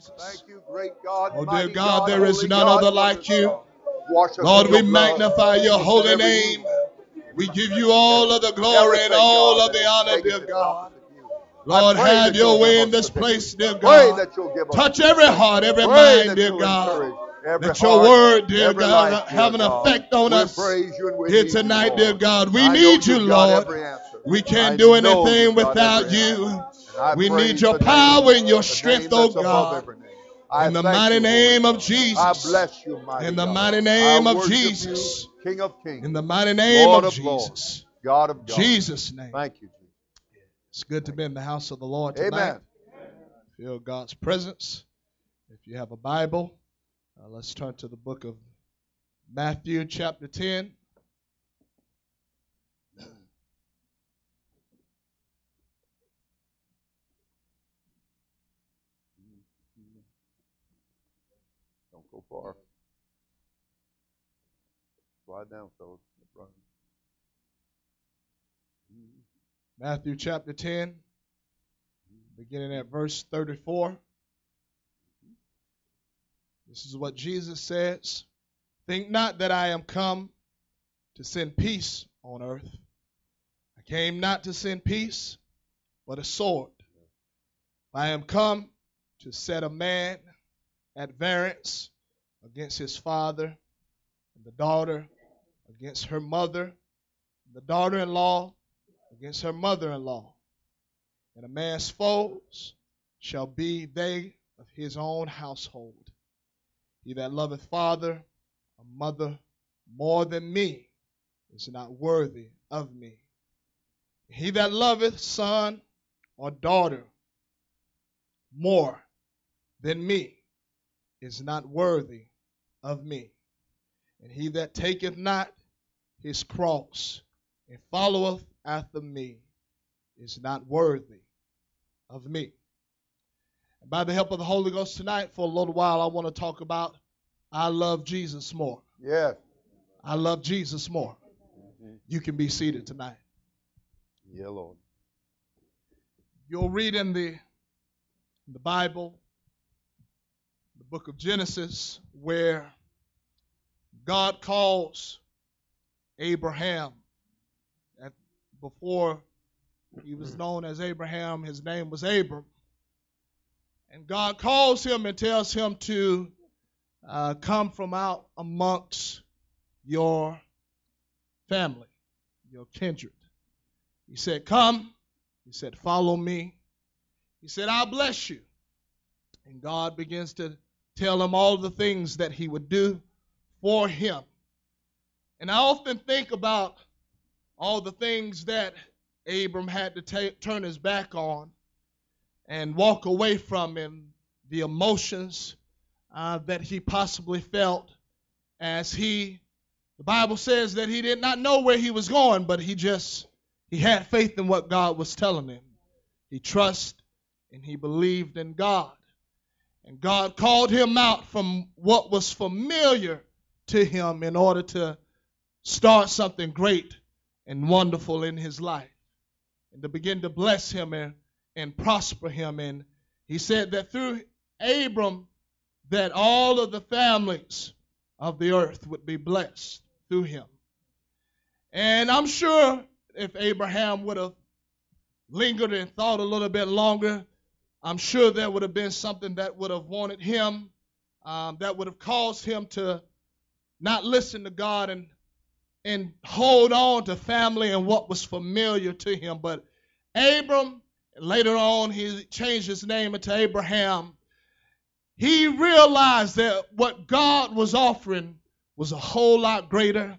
Jesus. Thank you, great God. Oh, dear mighty God, there is none God, other like you. God. Lord, we magnify your holy name. We give you all of the glory and all of the honor, dear God. Lord, have your way in this place, dear God. that you'll give us Touch every heart, every mind, dear God. Let your word, dear God, have an effect on us praise you and we here tonight, dear God. We need you, Lord. We can't do anything without you. Answer. And I We need your power and your strength, oh God. every name. I In the mighty name of Jesus. I bless you, mighty In the mighty name of Jesus. King of Kings. In the mighty name Lord of. Jesus. God of God. Jesus' name. Thank you, Jesus. It's good to be in the house of the Lord tonight. Amen. Feel God's presence. If you have a Bible, uh, let's turn to the book of Matthew, chapter 10. Don't go far. Slide down, fellas. Run. Mm-hmm. Matthew chapter 10, mm-hmm. beginning at verse 34. This is what Jesus says Think not that I am come to send peace on earth. I came not to send peace, but a sword. I am come to set a man at variance against his father, and the daughter against her mother, the daughter in law against her mother in law. And a man's foes shall be they of his own household. He that loveth father or mother more than me is not worthy of me. He that loveth son or daughter more than me is not worthy of me. And he that taketh not his cross and followeth after me is not worthy of me. And by the help of the Holy Ghost tonight, for a little while, I want to talk about I love Jesus more. Yeah. I love Jesus more. Mm-hmm. You can be seated tonight. Yeah, Lord. You'll read in the in the Bible, the book of Genesis, where God calls Abraham at, before he was known as Abraham, his name was Abram. And God calls him and tells him to uh, come from out amongst your family, your kindred. He said, Come. He said, Follow me. He said, I'll bless you. And God begins to tell him all the things that he would do for him. And I often think about all the things that Abram had to turn his back on and walk away from, him, the emotions uh, that he possibly felt as he, the Bible says that he did not know where he was going, but he just, he had faith in what God was telling him. He trusted and he believed in God. And God called him out from what was familiar to him in order to start something great and wonderful in his life and to begin to bless him and, and prosper him. And he said that through Abram, that all of the families of the earth would be blessed through him. And I'm sure if Abraham would have lingered and thought a little bit longer, I'm sure there would have been something that would have wanted him, um, that would have caused him to not listen to God and and hold on to family and what was familiar to him. But Abram, later on, he changed his name into Abraham. He realized that what God was offering was a whole lot greater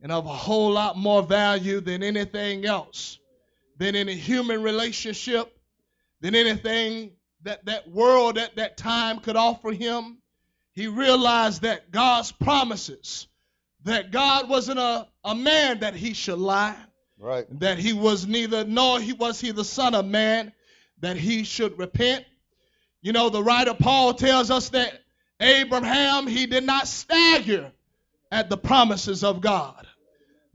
and of a whole lot more value than anything else, than any human relationship, than anything that that world at that time could offer him. He realized that God's promises, that God wasn't a, a man that he should lie, Right. that he was neither, nor he was he the son of man, that he should repent. You know, the writer Paul tells us that Abraham, he did not stagger at the promises of God,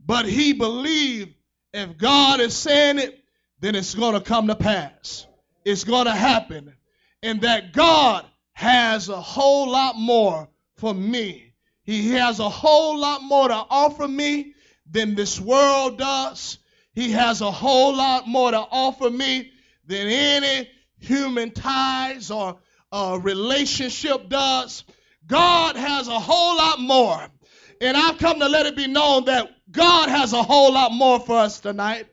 but he believed if God is saying it, then it's going to come to pass. It's going to happen. And that God has a whole lot more for me. He has a whole lot more to offer me than this world does. He has a whole lot more to offer me than any human ties or uh, relationship does. God has a whole lot more. And I've come to let it be known that God has a whole lot more for us tonight.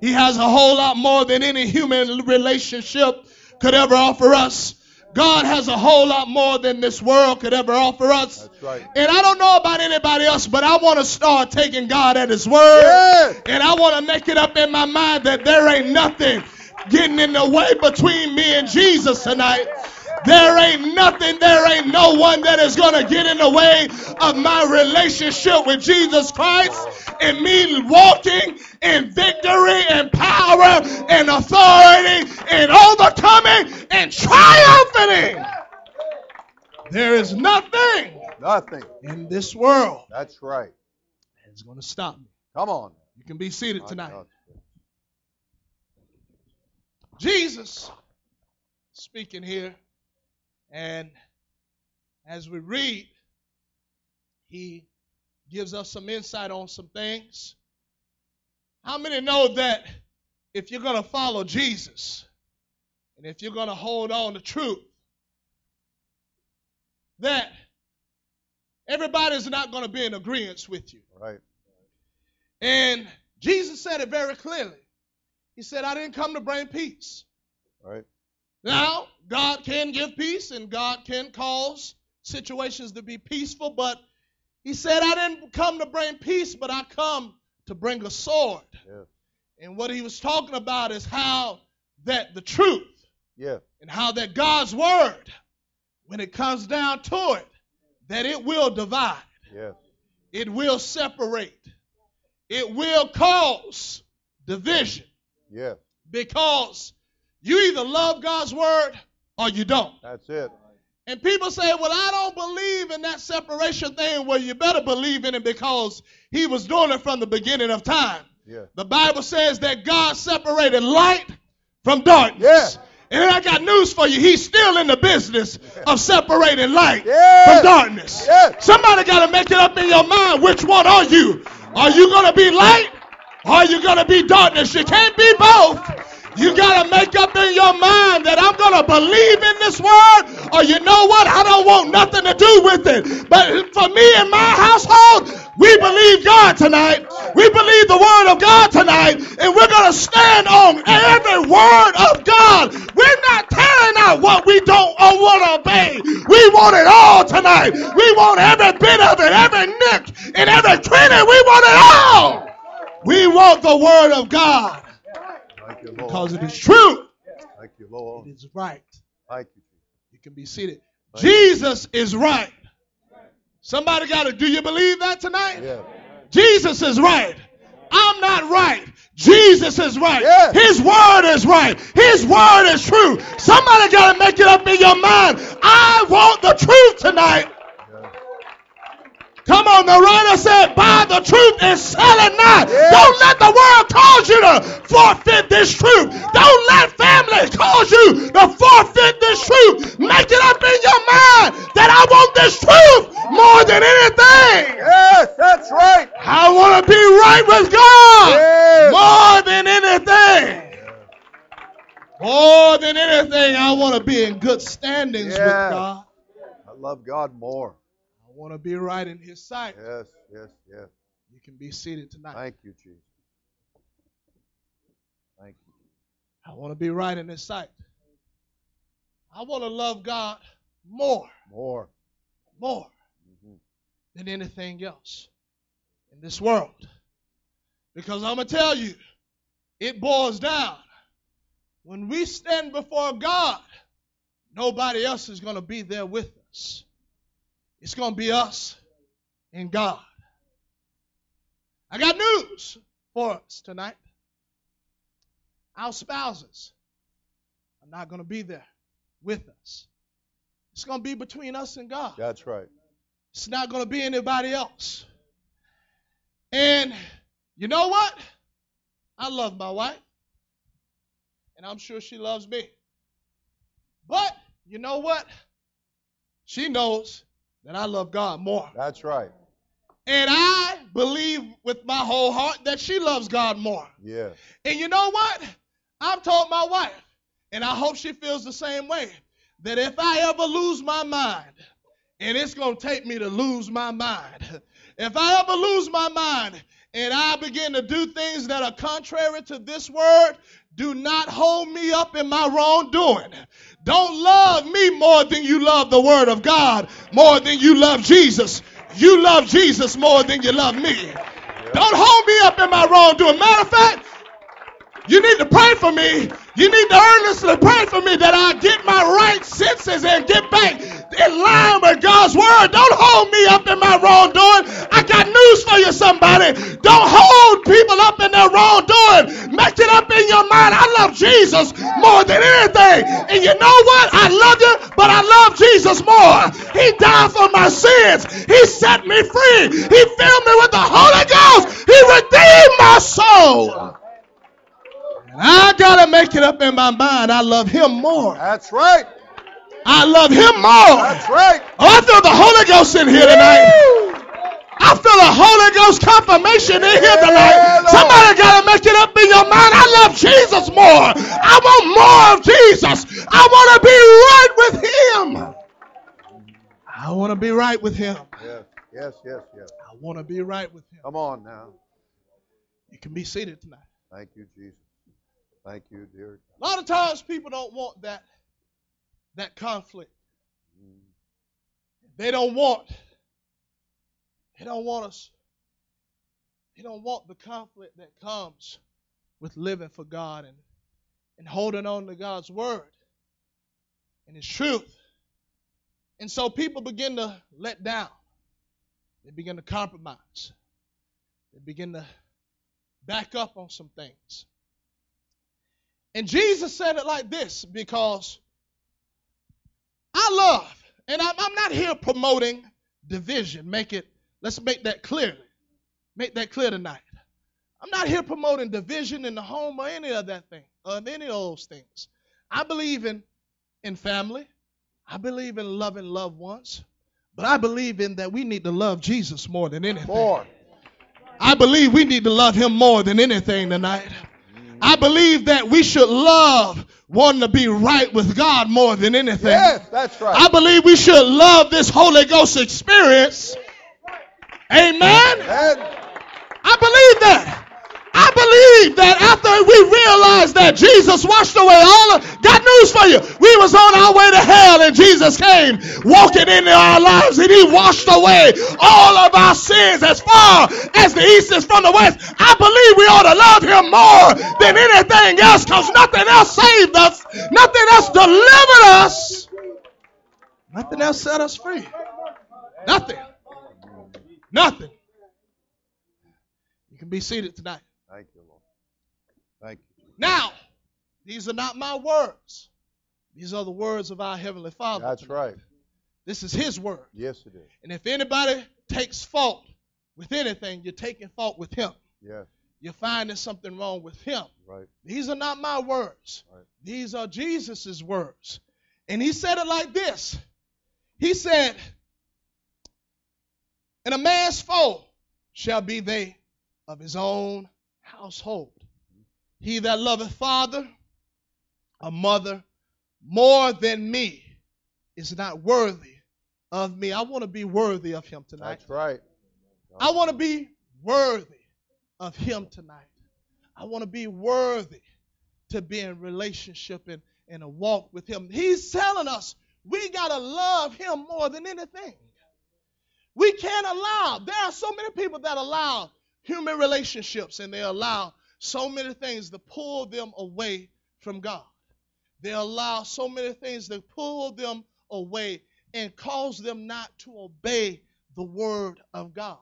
He has a whole lot more than any human relationship could ever offer us. God has a whole lot more than this world could ever offer us. That's right. And I don't know about anybody else, but I want to start taking God at His word. Yes. And I want to make it up in my mind that there ain't nothing getting in the way between me and Jesus tonight. There ain't nothing, there ain't no one that is going to get in the way of my relationship with Jesus Christ and me walking in victory and power and authority and overcoming and triumphing. There is nothing Nothing. in this world That's right. that's going to stop me. Come on. You can be seated tonight. Jesus speaking here, and as we read, he gives us some insight on some things. How many know that if you're going to follow Jesus and if you're going to hold on to truth, that everybody's not going to be in agreement with you? Right. And Jesus said it very clearly. He said, I didn't come to bring peace. Right. Now, God can give peace and God can cause situations to be peaceful, but He said, I didn't come to bring peace, but I come to bring a sword. Yes. And what He was talking about is how that the truth Yeah. and how that God's word, when it comes down to it, that it will divide, Yes. it will separate, it will cause division. Yes. because you either love God's word or you don't. That's it. And people say, well, I don't believe in that separation thing. Well, you better believe in it because he was doing it from the beginning of time. Yeah. The Bible says that God separated light from darkness. Yeah. And I got news for you. He's still in the business of separating light Yes. from darkness. Yes. Somebody got to make it up in your mind. Which one are you? Are you going to be light or are you going to be darkness? You can't be both. You got to make up in your mind that I'm going to believe in this word or you know what? I don't want nothing to do with it. But for me and my household, we believe God tonight. We believe the word of God tonight and we're going to stand on every word of God. We're not tearing out what we don't or want to obey. We want it all tonight. We want every bit of it, every nick and every credit. We want it all. We want the word of God You, Lord. because it is true. Thank you, Lord. It is right. Thank you. You can be seated. Thank you. Jesus is right. Somebody got to, do you believe that tonight? Yeah. Jesus is right. I'm not right. Jesus is right. Yeah. His word is right. His word is true. Somebody got to make it up in your mind. I want the truth tonight. Come on, the writer said, buy the truth and sell it not. Yeah. Don't let the you to forfeit this truth. Don't let family cause you to forfeit this truth. Make it up in your mind that I want this truth more than anything. Yes, that's right. I want to be right with God Yes. more than anything. More than anything, I want to be in good standings with God. I love God more. I want to be right in His sight. Yes, yes, yes. You can be seated tonight. Thank you, Jesus. Thank you. I want to be right in His sight. I want to love God more, More. more Mhm. than anything else in this world. Because I'm going to tell you, it boils down. When we stand before God, nobody else is going to be there with us. It's going to be us and God. I got news for us tonight. Our spouses are not going to be there with us. It's going to be between us and God. That's right. It's not going to be anybody else. And you know what? I love my wife. And I'm sure she loves me. But you know what? she knows that I love God more. That's right. And I believe with my whole heart that she loves God more. Yeah. And you know what? I've told my wife, and I hope she feels the same way, that if I ever lose my mind, and it's going to take me to lose my mind, if I ever lose my mind and I begin to do things that are contrary to this word, do not hold me up in my wrongdoing. Don't love me more than you love the word of God, more than you love Jesus. You love Jesus more than you love me. Don't hold me up in my wrongdoing. Matter of fact, you need to pray for me. You need to earnestly pray for me that I get my right senses and get back in line with God's word. Don't hold me up in my wrongdoing. I got news for you, somebody. Don't hold people up in their wrongdoing. Make it up in your mind. I love Jesus more than anything. And you know what? I love you, but I love Jesus more. He died for my sins. He set me free. He filled me with the Holy Ghost. He redeemed my soul. And I gotta make it up in my mind. I love him more. That's right. I love him more. That's right. Oh, I feel the Holy Ghost in here tonight. I feel the Holy Ghost confirmation in here tonight. Yeah, Somebody gotta make it up in your mind. I love Jesus more. I want more of Jesus. I want to be right with him. I want to be right with him. Yes. Yes. Yes. Yes. I want to be right with him. Come on now. You can be seated tonight. Thank you, Jesus. Thank you, dear. A lot of times people don't want that that conflict. Mm. They don't want they don't want us they don't want the conflict that comes with living for God and and holding on to God's word and his truth. And so people begin to let down. They begin to compromise. They begin to back up on some things. And Jesus said it like this because I love, and I'm, I'm not here promoting division. Make it, let's make that clear. Make that clear tonight. I'm not here promoting division in the home or any of that thing, or any of those things. I believe in, in family. I believe in loving loved ones. But I believe in that we need to love Jesus more than anything. More. I believe we need to love him more than anything tonight. I believe that we should love wanting to be right with God more than anything. Yes, that's right. I believe we should love this Holy Ghost experience. Amen. I believe that. Believe that after we realized that Jesus washed away all of, got news for you. We was on our way to hell and Jesus came walking into our lives and he washed away all of our sins as far as the east is from the west. I believe we ought to love him more than anything else because nothing else saved us. Nothing else delivered us. Nothing else set us free. Nothing. Nothing. You can be seated tonight. thank you, Lord. Thank you. Now, these are not my words. These are the words of our Heavenly Father. That's tonight. right. This is His word. Yes, it is. And if anybody takes fault with anything, you're taking fault with Him. Yes, You're finding something wrong with Him. right. These are not my words. Right. These are Jesus' words. And He said it like this He said, And a man's foe shall be they of his own household. He that loveth father or mother more than me is not worthy of me. I want to be worthy of him tonight. That's right. I want to be worthy of him tonight. I want to be worthy to be in relationship and, and a walk with him. He's telling us we got to love him more than anything. We can't allow, there are so many people that allow human relationships and they allow so many things to pull them away from God. They allow so many things to pull them away and cause them not to obey the word of God.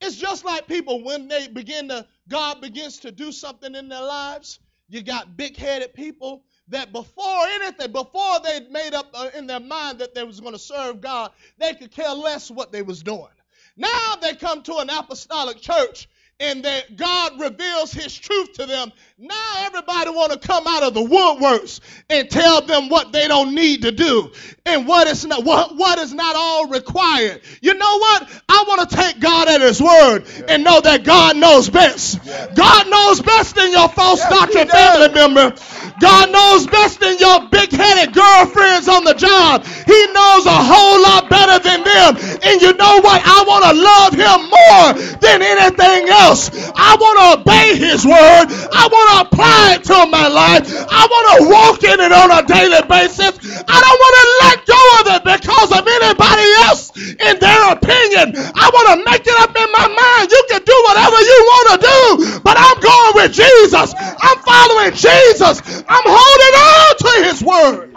It's just like people when they begin to, God begins to do something in their lives. You got big headed people that before anything, before they made up uh, in their mind that they was going to serve God, they could care less what they was doing. Now they come to an apostolic church and that God reveals his truth to them Now everybody want to come out of the woodworks and tell them what they don't need to do and what is not what, what is not all required. You know what? I want to take God at his word and know that God knows best. God knows best than your false Yes, doctrine family member. God knows best than your big-headed girlfriends on the job. He knows a whole lot better than them. And you know what? I want to love him more than anything else. I want to obey his word. I want to apply it to my life. I want to walk in it on a daily basis. I don't want to let go of it because of anybody else in their opinion. I want to make it up in my mind. You can do whatever you want to do, but I'm going with Jesus. I'm following Jesus. I'm holding on to his word.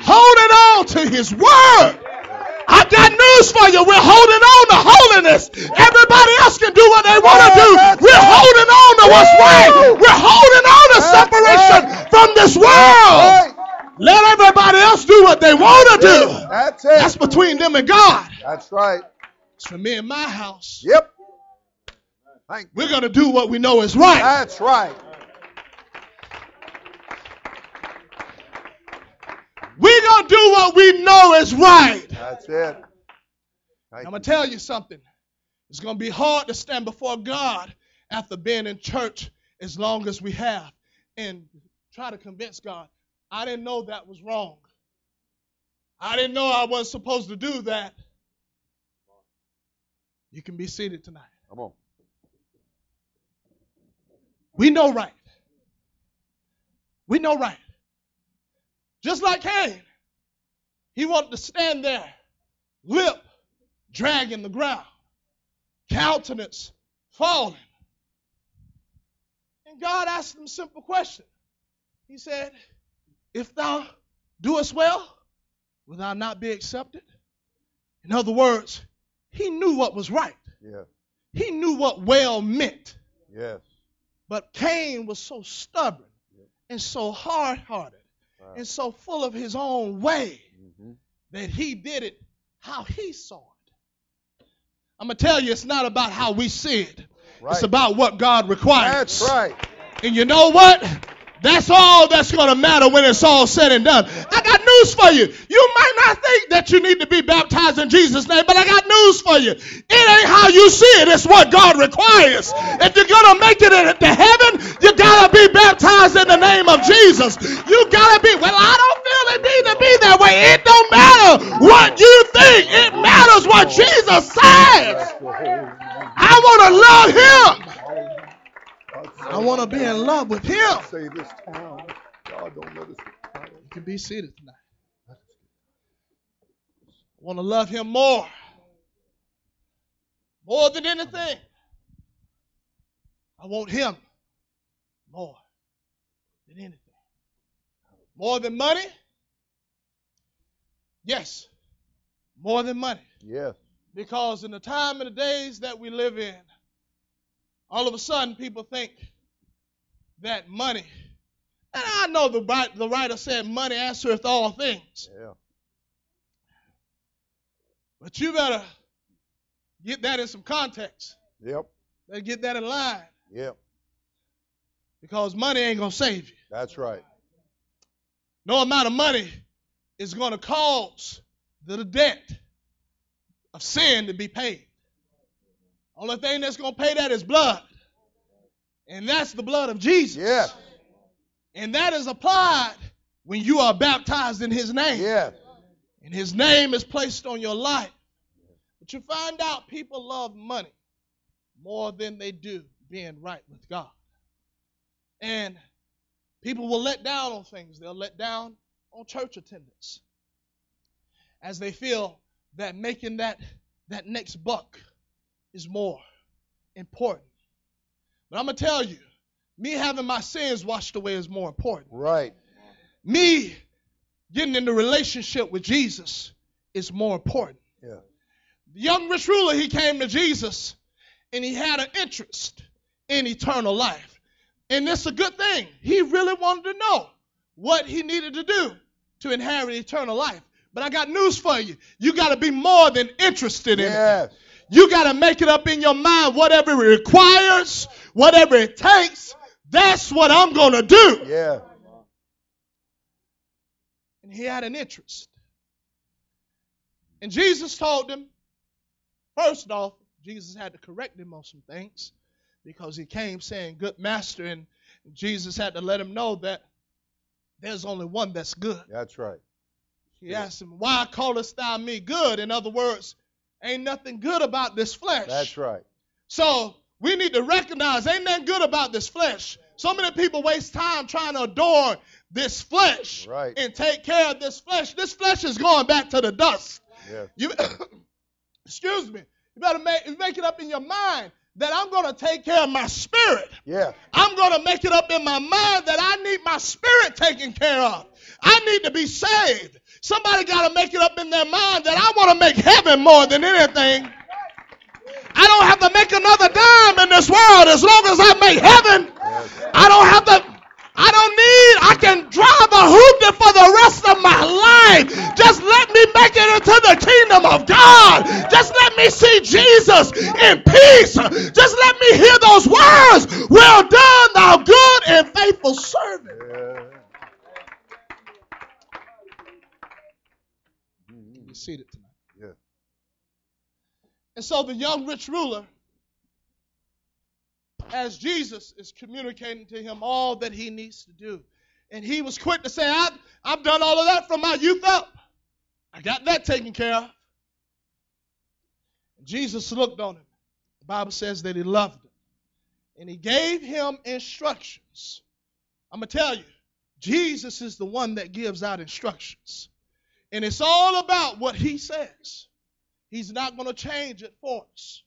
Holding on to his word. I got news for you. We're holding on to holiness. Everybody else can do what they want to do. We're holding on to what's right. We're holding on to separation from this world. Let everybody else do what they want to do. That's it. That's between them and God. That's right. It's for me and my house. Yep. Thank We're going to do what we know is right. That's right. We're going to do what we know is right. That's it. I'm going to tell you something. It's going to be hard to stand before God after being in church as long as we have and try to convince God. I didn't know that was wrong. I didn't know I wasn't supposed to do that. You can be seated tonight. Come on. We know right. We know right. Just like Cain, he wanted to stand there, lip dragging the ground, countenance falling. And God asked him a simple question. He said, If thou doest well, will thou not be accepted? In other words, he knew what was right. Yeah. He knew what well meant. Yes. But Cain was so stubborn and so hard hearted Wow. and so full of his own way hmm that he did it how he saw it. I'm going to tell you, it's not about how we see it, Right. it's about what God requires. That's right. And you know what? That's all that's going to matter when it's all said and done. I got news for you. You might not think that you need to be baptized in Jesus' name, but I got news for you. It ain't how you see it, it's what God requires. If you're going to make it into heaven, you got to be baptized in the name of Jesus. You got to be, well, I don't need to be that way. It don't matter what you think, it matters what Jesus says. I want to love Him. I want to be in love with Him. Say this town. God don't let us. You can be seated tonight. I want to love him more. More than anything. I want him more than anything. More than money? Yes. More than money. Yes. Because in the time and the days that we live in, all of a sudden people think that money, and I know the, the writer said money answereth all things, Yeah. but you better get that in some context. Yep. Better get that in line Yep. because money ain't going to save you. That's right. No amount of money is going to cause the debt of sin to be paid. Only thing that's going to pay that is blood. And that's the blood of Jesus. Yes. And that is applied when you are baptized in his name. Yes. And his name is placed on your life. But you find out people love money more than they do being right with God. And people will let down on things. They'll let down on church attendance as they feel that making that, that next buck is more important. But I'm going to tell you, me having my sins washed away is more important. Right. Me getting in the relationship with Jesus is more important. Yeah. The young rich ruler, he came to Jesus and he had an interest in eternal life. And it's a good thing. He really wanted to know what he needed to do to inherit eternal life. But I got news for you. You got to be more than interested in it. You got to make it up in your mind, whatever it requires, whatever it takes. That's what I'm going to do. Yeah. And he had an interest. And Jesus told him, first off, Jesus had to correct him on some things because he came saying, Good master, and Jesus had to let him know that there's only one that's good. That's right. He asked him, Why callest thou me good? In other words, ain't nothing good about this flesh. That's right. So we need to recognize ain't nothing good about this flesh. So many people waste time trying to adorn this flesh Right. and take care of this flesh. This flesh is going back to the dust. Yeah. You, excuse me. You better make, make it up in your mind that I'm going to take care of my spirit. Yeah. I'm going to make it up in my mind that I need my spirit taken care of. I need to be saved. Somebody got to make it up in their mind that I want to make heaven more than anything. I don't have to make another dime in this world as long as I make heaven. I don't have to. I don't need. I can drive a hoopty for the rest of my life. Just let me make it into the kingdom of God. Just let me see Jesus in peace. Just let me hear those words. Well done, thou good and faithful servant. Yeah. Tonight. Yeah. And so the young rich ruler, as Jesus is communicating to him all that he needs to do, and he was quick to say, I've, I've done all of that from my youth up. I got that taken care of. Jesus looked on him. The Bible says that he loved him. And he gave him instructions. I'm going to tell you, Jesus is the one that gives out instructions. And it's all about what he says. He's not going to change it for us.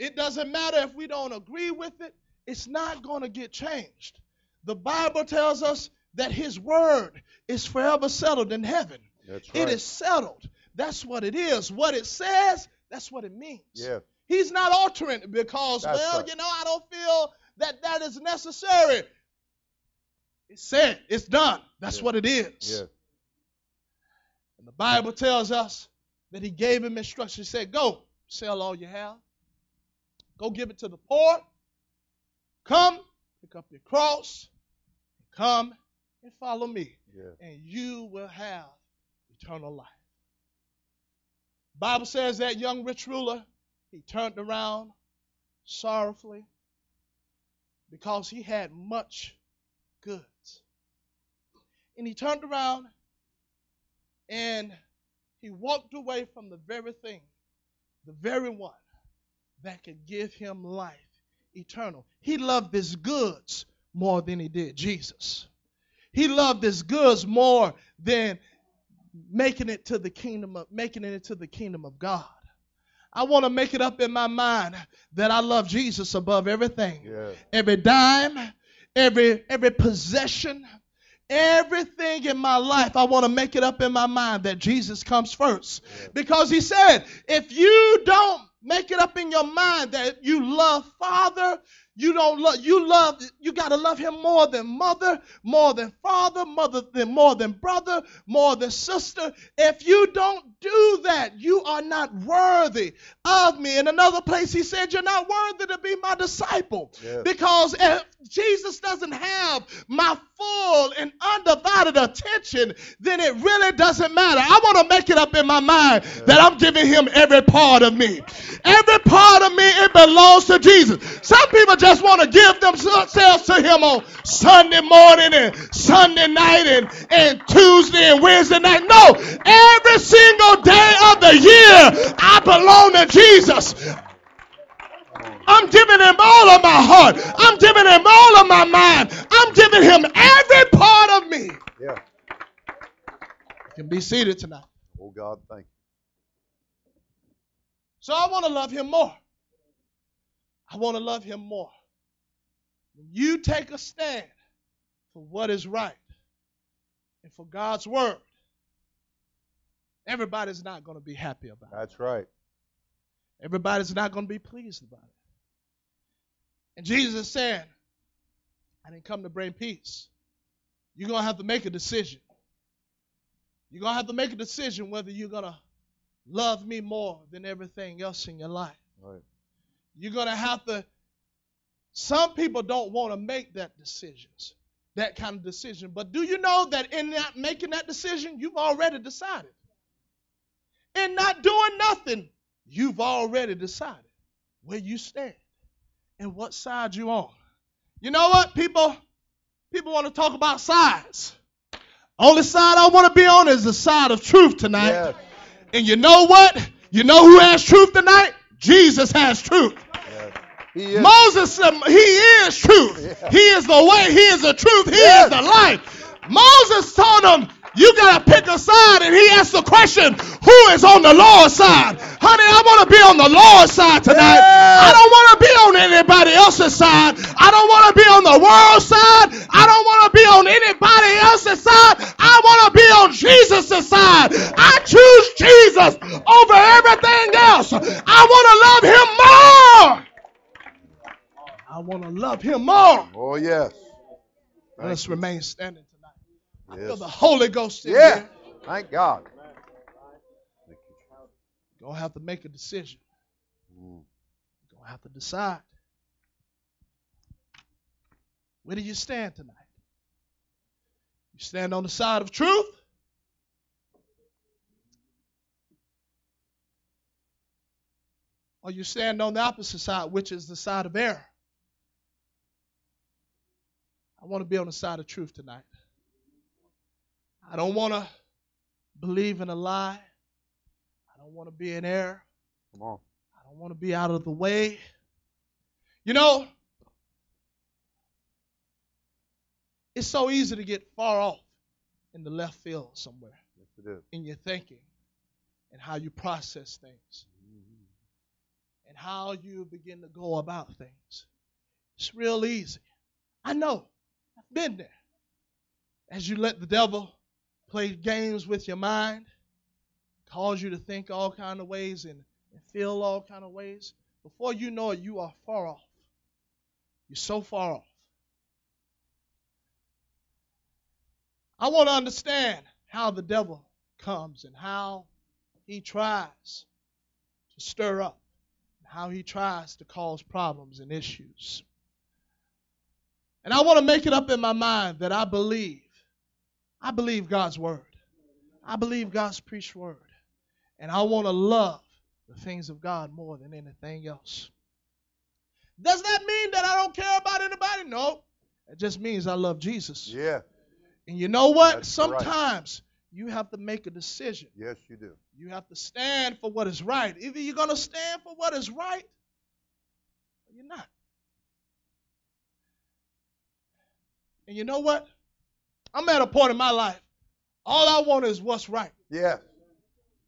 It doesn't matter if we don't agree with it, it's not going to get changed. The Bible tells us that his word is forever settled in heaven. That's right. It is settled. That's what it is. What it says, that's what it means. Yeah. He's not altering it because, That's well, right. you know, I don't feel that that is necessary. It's said, it's done. That's Yeah. what it is. Yeah. And the Bible tells us that he gave him instructions. He said, Go, sell all you have. Go give it to the poor. Come, pick up your cross. Come and follow me. Yeah. And you will have eternal life. Bible says that young rich ruler, he turned around sorrowfully because he had much goods. And he turned around and he walked away from the very thing, the very one that could give him life eternal. He loved his goods more than he did Jesus. He loved his goods more than making it to the kingdom of making it into the kingdom of God. I want to make it up in my mind that I love Jesus above everything Yeah. every dime, every every possession, everything in my life. I want to make it up in my mind that Jesus comes first. Yeah. Because he said, if you don't make it up in your mind that you love Father, you don't love you love you got to love him more than mother, more than father, mother than more than brother, more than sister. If you don't do that, you are not worthy of me. In another place he said you're not worthy to be my disciple. Yeah. Because if Jesus doesn't have my full and undivided attention, then it really doesn't matter. I want to make it up in my mind that I'm giving him every part of me. Every part of me, it belongs to Jesus. Some people just want to give themselves to him on Sunday morning and Sunday night and, and Tuesday and Wednesday night. No, every single day of the year, I belong to Jesus. I'm giving him all of my heart. I'm giving him all of my mind. I'm giving him every part of me. Yeah. You can be seated tonight. Oh God, thank you. So I want to love him more. I want to love him more. When you take a stand for what is right and for God's word, everybody's not going to be happy about you. it. That's right. Everybody's not going to be pleased about it. And Jesus is saying, I didn't come to bring peace. You're going to have to make a decision. You're going to have to make a decision whether you're going to love me more than everything else in your life. Right. You're going to have to Some people don't want to make that decisions, that kind of decision. But do you know that in not making that decision, you've already decided? In not doing nothing, you've already decided where you stand and what side you on. You know what, people? People want to talk about sides. Only side I want to be on is the side of truth tonight. And you know what? You know who has truth tonight? Jesus has truth. Yes. Moses, um, he is truth. Yeah. He is the way. He is the truth. He Yes. is the life. Moses told him, you got to pick a side. And he asked the question, who is on the Lord's side? Honey, I want to be on the Lord's side tonight. Yes. I don't want to be on anybody else's side. I don't want to be on the world's side. I don't want to be on anybody else's side. I want to be on Jesus' side. I choose Jesus over everything else. I want to love him more. I want to love him more. Oh, yes. Thank Let's you. remain standing tonight. i Feel the Holy Ghost in Yeah. here. Thank God. You're going to have to make a decision. you. Mm. You're going to have to decide. Where do you stand tonight? You stand on the side of truth? Or you stand on the opposite side, which is the side of error? I want to be on the side of truth tonight. I don't want to believe in a lie. I don't want to be in error. Come on. I don't want to be out of the way. You know, it's so easy to get far off in the left field somewhere Yes, it is. in your thinking and how you process things and how you begin to go about things. It's real easy. I know. I've been there. As you let the devil play games with your mind, cause you to think all kind of ways and, and feel all kind of ways, before you know it, you are far off. You're so far off. I want to understand how the devil comes and how he tries to stir up, how he tries to cause problems and issues. And I want to make it up in my mind that I believe. I believe God's word. I believe God's preached word. And I want to love the things of God more than anything else. Does that mean that I don't care about anybody? No. It just means I love Jesus. Yeah. And you know what? That's right. Sometimes you have to make a decision. Yes, you do. You have to stand for what is right. Either you're going to stand for what is right or you're not. And you know what? I'm at a point in my life, all I want is what's right. Yeah.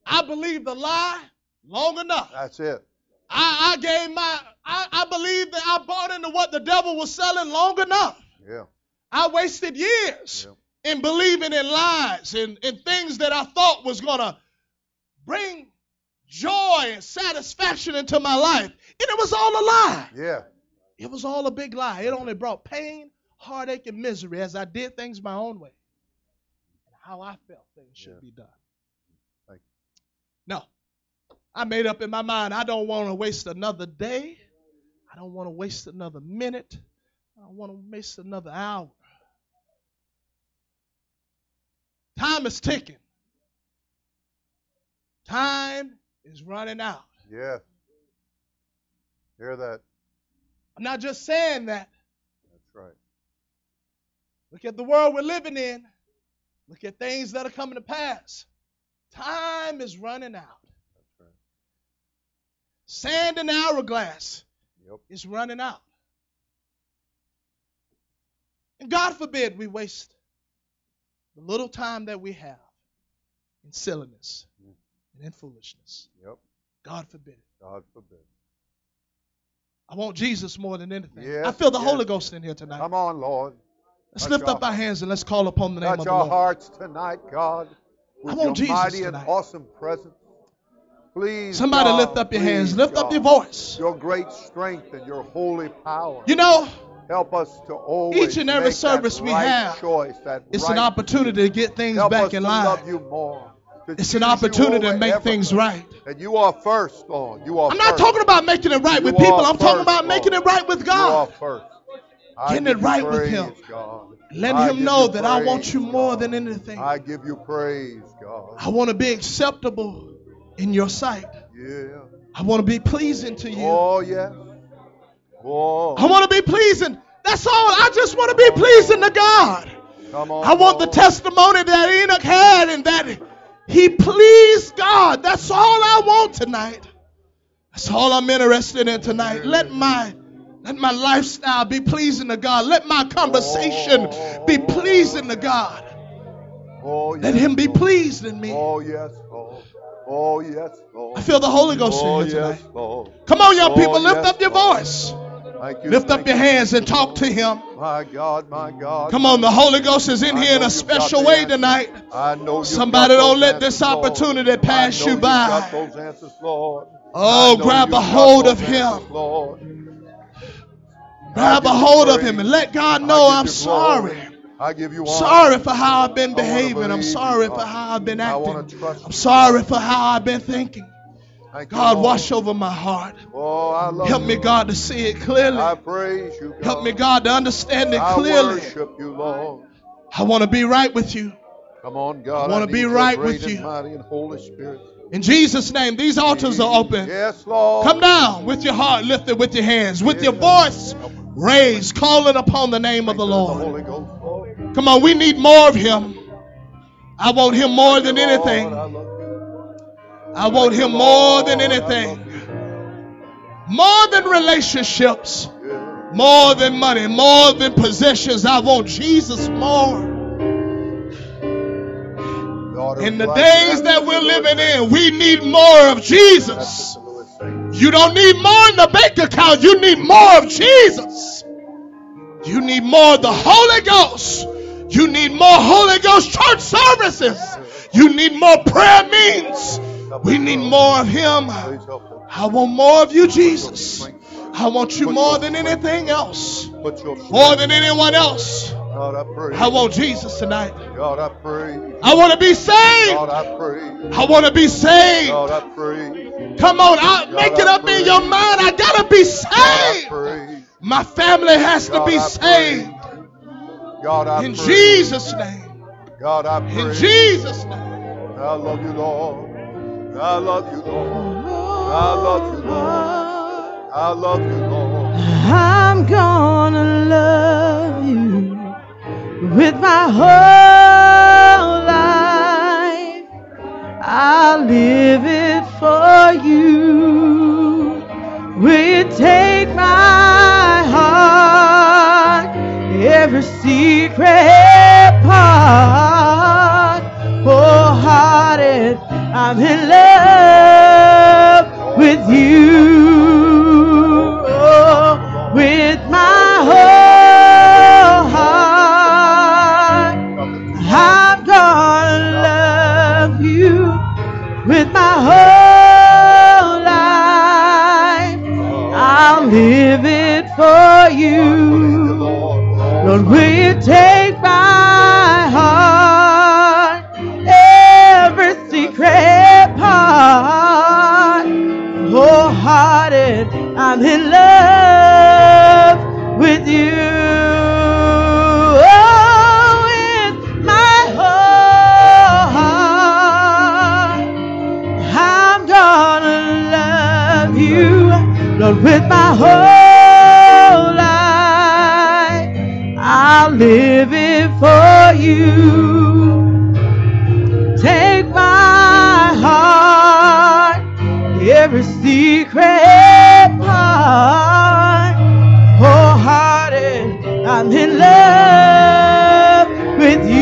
I believe the lie long enough. That's it. I, I gave my, I, I believe that I bought into what the devil was selling long enough. Yeah. I wasted years Yeah. in believing in lies and, and things that I thought was going to bring joy and satisfaction into my life. And it was all a lie. Yeah. It was all a big lie. It only brought pain, heartache, and misery as I did things my own way and how I felt things should Yeah. be done. Thank No. I made up in my mind I don't want to waste another day. I don't want to waste another minute. I don't want to waste another hour. Time is ticking. Time is running out. Yeah. Hear that? I'm not just saying that. That's right. Look at the world we're living in. Look at things that are coming to pass. Time is running out. That's right. Sand in the hourglass Yep. is running out. And God forbid we waste the little time that we have in silliness. And in foolishness. Yep. God forbid it. God forbid. I want Jesus more than anything. Yes, I feel the yes, Holy. Ghost in here tonight. Come on, Lord. Let's touch lift up our hands and let's call upon the name Touch of the Lord. Touch our hearts tonight, God. With want your Jesus mighty tonight. and awesome presence. Please. Somebody God, lift up your hands. Lift up your voice. Your great strength and your holy power. You know, Help us to always Each and every make service that we right have, choice, that it's right an opportunity to get things Help back in line. Love you more. to It's an opportunity to make things right. And you are first, Lord. You are I'm not first. talking about making it right You with people. I'm talking about making it right with God. You are first. I Getting it right with Him. God. Letting I him know that I want you more God. than anything. I give you praise, God. I want to be acceptable in your sight. Yeah. I want to be pleasing to you. Oh, yes. Oh. I want to be pleasing. That's all. I just want to be pleasing to God. Come on. I want the testimony that Enoch had and that he pleased God. That's all I want tonight. That's all I'm interested in tonight. Let my let my lifestyle be pleasing to God. Let my conversation be pleasing to God. Oh, yes, Let him be pleased in me. Oh, yes, Lord. Oh, yes, Lord. I feel the Holy Ghost oh, in here yes, tonight. Lord. Come on, young Oh, people, lift yes, up your voice. Thank you. Lift up your hands and talk to him. My God, my God. Come on, the Holy Ghost is in I here in a special way answer. tonight. I know Somebody don't let answers, this Lord. opportunity pass I know you by. got those answers, Lord. Oh, I know grab a hold of him. answers, Lord. Grab a hold of him and let God know I'm sorry. I give you honor. Sorry for how I've been behaving. I'm sorry for how I've been acting. I'm sorry for how I've been thinking. God, wash over my heart. Oh, Help me, God, to see it clearly. I praise you, God. Help me, God, to understand it I clearly. worship you, Lord. I want to be right with you. Come on, God. I wanna be right with you. Mighty and Holy Spirit. In Jesus' name, these altars are open. Yes, Lord. Come down with your heart lifted with your hands, with your voice raised, calling upon the name of the Lord. Holy Ghost, Lord. Come on, we need more of Him. I want Him more than anything. I love you. I want Him more than anything. More than relationships, more than money, more than possessions. I want Jesus more. In the days that we're living in, we need more of Jesus. what the Lord said. You don't need more in the bank account. You need more of Jesus. You need more of the Holy Ghost. You need more Holy Ghost church services. You need more prayer means. We need more of Him. Please help us. I want more of you, Jesus. I want you more than anything else. More than anyone else. God, I pray. I want Jesus tonight. God, I pray. I want to be saved. God, I pray. I want to be saved. God, I pray. Come on, I, make it up in your mind. I gotta be God, I saved. pray. My family has to be saved. pray. God, I In. Jesus' name. God, I pray. In Jesus' name. I love you, Lord. I love you, Lord. I love you, Lord. I love you, Lord. I'm gonna love you with my whole life. I'll live it for you. Will you take my heart, every secret part, wholehearted? I'm in love with you. Oh, with my whole heart. I'm gonna love you with my whole life. I'll live it for you. Lord, will you take In love with you. Oh, with my whole heart, I'm gonna love you, Lord, with my whole life. I'll live it for you. Take my heart, every secret heart, wholehearted. I'm in love with you.